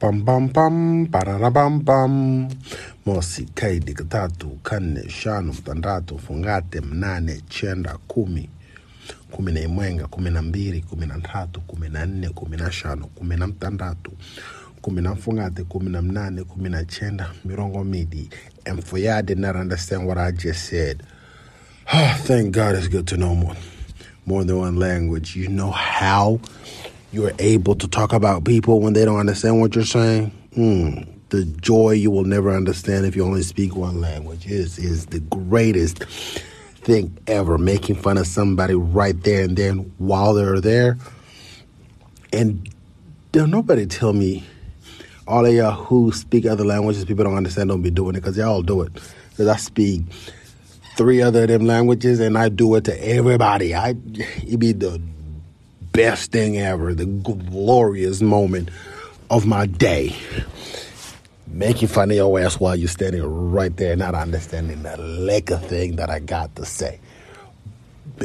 Bam bam bam parara bam bam mosi kaidi katatu kanne shanu mtandatu fungate mnane chenda kumi. Kumi na imwenga kumi na mbili kumi na tatu kumi na nne kumi na shanu kumi na mtandatu kumi na mfungate kumi na mnane kumi na chenda. Mirongo midi and for y'all did not understand what I just said oh, thank God it's good to know more. More than one language. You know how you're able to talk about people when they don't understand what you're saying. Mm, the joy you will never understand if you only speak one language is is the greatest thing ever. Making fun of somebody right there and then while they're there, and don't nobody tell me all of y'all who speak other languages people don't understand don't be doing it because y'all do it. Because I speak three other of them languages and I do it to everybody. I it be the best thing ever, the glorious moment of my day. Making fun of your ass while you're standing right there, not understanding the lick of thing that I got to say.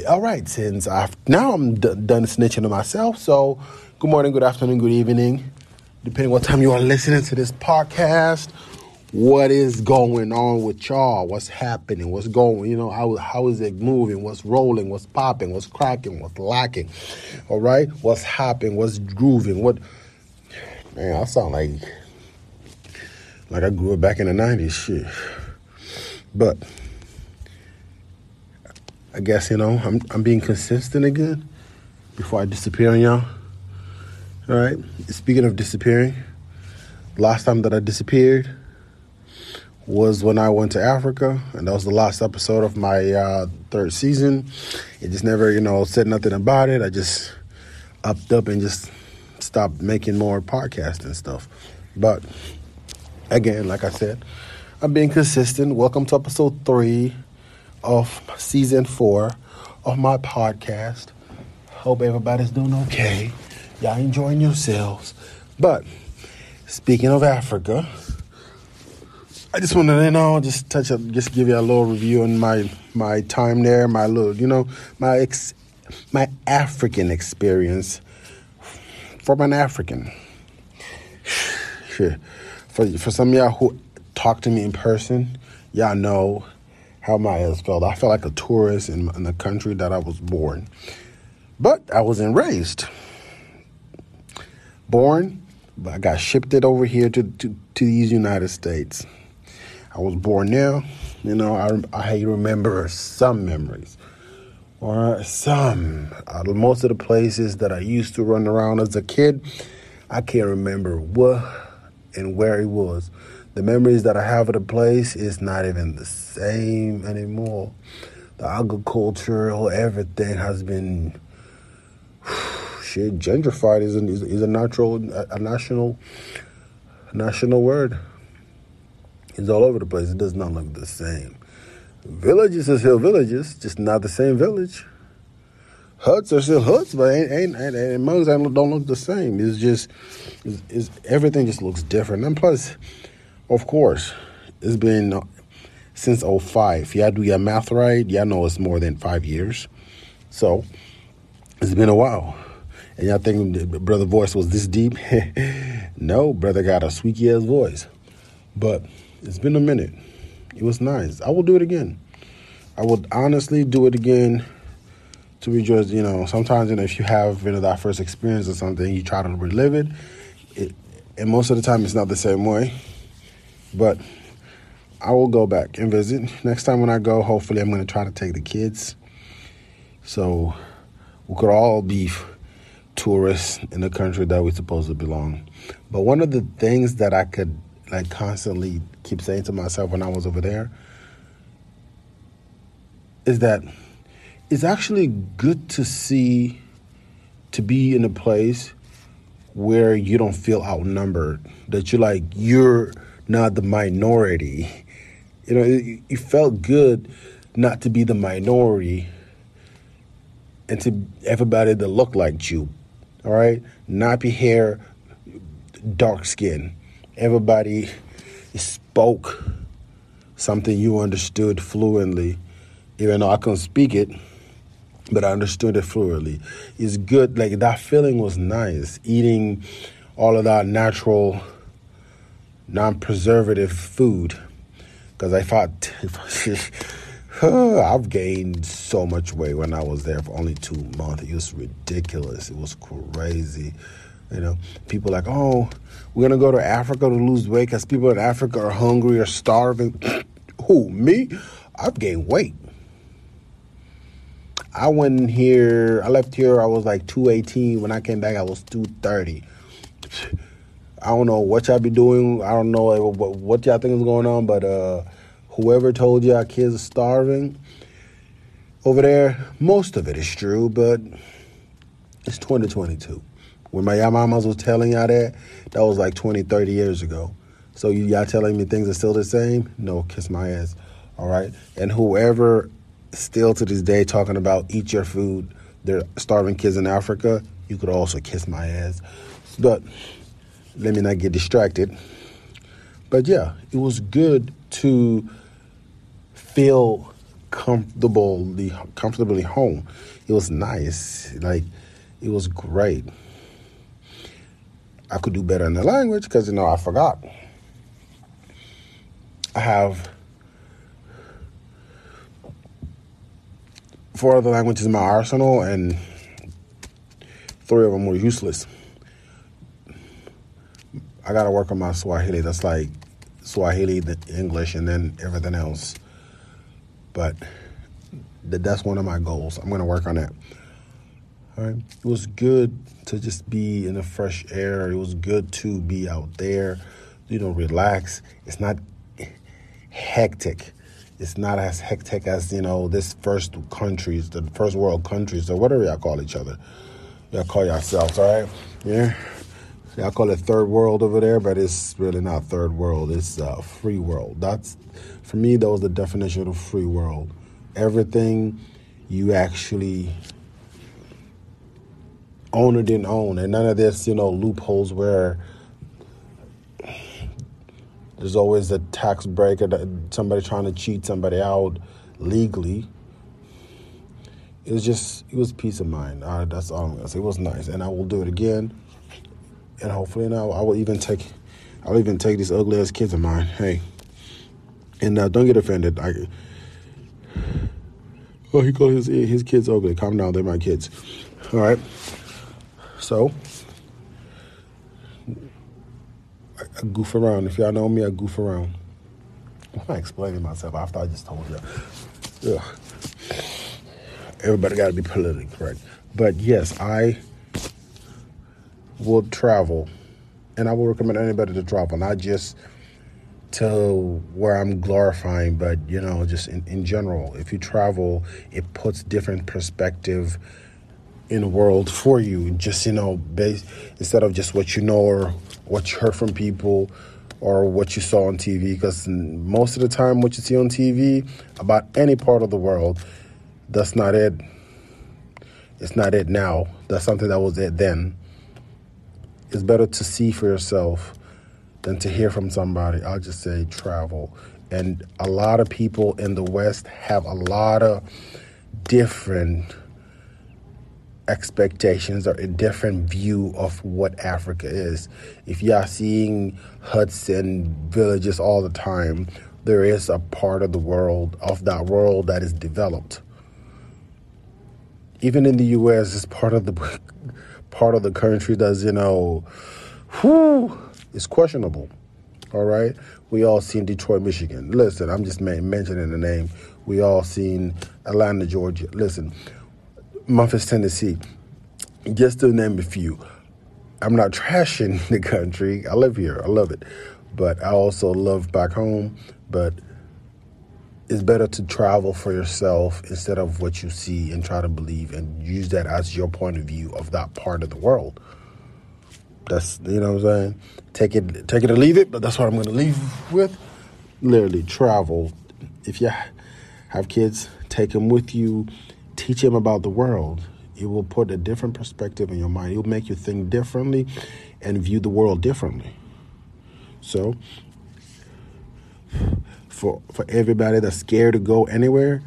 All right, since I've now I'm d- done snitching to myself. So, good morning, good afternoon, good evening, depending what time you are listening to this podcast. What is going on with y'all? What's happening? What's going? You know, how how is it moving? What's rolling? What's popping? What's cracking? What's lacking? All right, what's happening? What's grooving? What? Man, I sound like like I grew up back in the '90s. Shit, but I guess you know I'm I'm being consistent again before I disappear on y'all. All right. Speaking of disappearing, last time that I disappeared was when I went to Africa, and that was the last episode of my uh, third season. It just never, you know, said nothing about it. I just upped up and just stopped making more podcasts and stuff. But again, like I said, I'm being consistent. Welcome to episode three of season four of my podcast. Hope everybody's doing okay. Y'all enjoying yourselves. But speaking of Africa, I just wanted to you know just touch up, just give you a little review on my my time there, my little you know my ex, my African experience from an African. For for some of y'all who talk to me in person, y'all know how my ass felt. I felt like a tourist in, in the country that I was born, but I wasn't raised. Born, but I got shipped it over here to, to, to these United States. I was born there. You know, I, I remember some memories. Or some. Most of the places that I used to run around as a kid, I can't remember what and where it was. The memories that I have of the place is not even the same anymore. The agriculture, everything has been shit gentrified is a, is a natural a national national word. It's all over the place. It does not look the same. Villages are still villages, just not the same village. Huts are still huts, but ain't ain't, ain't, ain't mugs don't look the same. It's just it's, it's, everything just looks different. And plus, of course, it's been uh, since 05. Y'all do your math right, y'all know it's more than five years. So it's been a while. And y'all think brother voice was this deep? no, brother got a squeaky ass voice. But it's been a minute. It was nice. I will do it again. I would honestly do it again to rejoice. You know, sometimes you know, if you have you know that first experience or something, you try to relive it. it. And most of the time, it's not the same way. But I will go back and visit next time when I go. Hopefully, I'm going to try to take the kids, so we could all be tourists in the country that we're supposed to belong. But one of the things that I could like constantly keep saying to myself when I was over there is that it's actually good to see to be in a place where you don't feel outnumbered that you're like you're not the minority. You know it, it felt good not to be the minority and to everybody that looked like you all right? Nappy hair dark skin. Everybody spoke something you understood fluently, even though I couldn't speak it, but I understood it fluently. It's good. Like that feeling was nice. Eating all of that natural non-preservative food because I thought I've gained so much weight when I was there for only two months. It was ridiculous. It was crazy. You know, people like, oh, we're gonna go to Africa to lose weight because people in Africa are hungry or starving. Who me? I've gained weight. I went here. I left here. I was like two eighteen. When I came back, I was two thirty. I don't know what y'all be doing. I don't know what, what y'all think is going on, but uh, whoever told our kids are starving over there, most of it is true, but it's 2022. When my mamas was telling y'all that, that was like 20, 30 years ago. So y'all telling me things are still the same? No, kiss my ass. All right. And whoever still to this day talking about eat your food, they're starving kids in Africa, you could also kiss my ass. But let me not get distracted. But yeah, it was good to feel comfortably comfortably home. It was nice. Like it was great. I could do better in the language because you know I forgot. I have four other languages in my arsenal, and three of them were useless. I got to work on my Swahili. That's like Swahili, the English, and then everything else. But that's one of my goals. I'm going to work on that. Right. It was good to just be in the fresh air. It was good to be out there, you know, relax. It's not hectic. It's not as hectic as, you know, this first countries, the first world countries, or whatever y'all call each other. Y'all call yourselves, all right? Yeah. Y'all call it third world over there, but it's really not third world. It's uh, free world. That's for me. That was the definition of free world. Everything you actually own or didn't own, and none of this, you know, loopholes where there's always a tax break or somebody trying to cheat somebody out legally. It was just, it was peace of mind. That's all I'm gonna say. It was nice, and I will do it again and hopefully now I will even take I'll even take these ugly ass kids of mine. Hey, and uh, don't get offended. I oh he called his his kids ugly. Calm down, they're my kids. All right. So I, goof around. If y'all know me, I goof around. I'm I explaining myself after I just told you? Ugh. Everybody got to be politically correct. But yes, I will travel, and I will recommend anybody to travel, not just to where I'm glorifying, but you know, just in, in general. If you travel, it puts different perspective in the world for you. Just you know, based instead of just what you know or what you heard from people or what you saw on TV. Because most of the time, what you see on TV about any part of the world, that's not it. It's not it now. That's something that was it then it's better to see for yourself than to hear from somebody. I'll just say travel. And a lot of people in the West have a lot of different expectations or a different view of what Africa is. If you are seeing huts and villages all the time, there is a part of the world, of that world, that is developed. Even in the US, it's part of the part of the country that's, you know, whew, is questionable. All right. We all seen Detroit, Michigan. Listen, I'm just mentioning the name. We all seen Atlanta, Georgia. Listen, Memphis, Tennessee. Just to name a few. I'm not trashing the country. I live here. I love it. But I also love back home. But it's better to travel for yourself instead of what you see and try to believe and use that as your point of view of that part of the world. That's you know what I'm saying. Take it, take it or leave it. But that's what I'm going to leave with. Literally, travel. If you have kids, take them with you. Teach him about the world. It will put a different perspective in your mind. It will make you think differently and view the world differently. So for for everybody that's scared to go anywhere,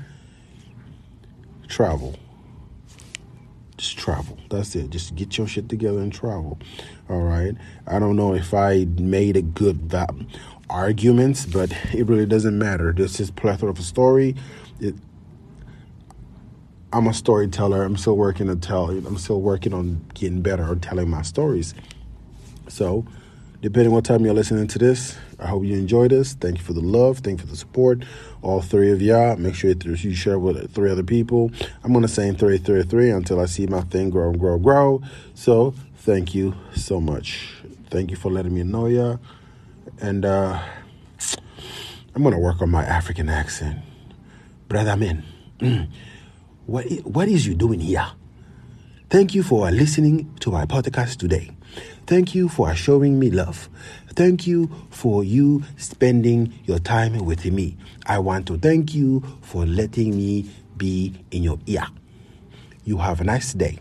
travel. Just travel. That's it. Just get your shit together and travel. All right. I don't know if I made a good va- arguments, but it really doesn't matter. This is plethora of a story. It, I'm a storyteller. I'm still working to tell. I'm still working on getting better or telling my stories. So, depending what time you're listening to this, I hope you enjoy this. Thank you for the love. Thank you for the support. All three of y'all. Make sure you share with three other people. I'm gonna say three, three, three until I see my thing grow, grow, grow. So, thank you so much. Thank you for letting me know y'all. And uh, I'm gonna work on my African accent, brother man. Mm. What, what is you doing here? Thank you for listening to my podcast today. Thank you for showing me love. Thank you for you spending your time with me. I want to thank you for letting me be in your ear. You have a nice day.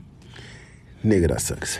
Nigga, that sucks.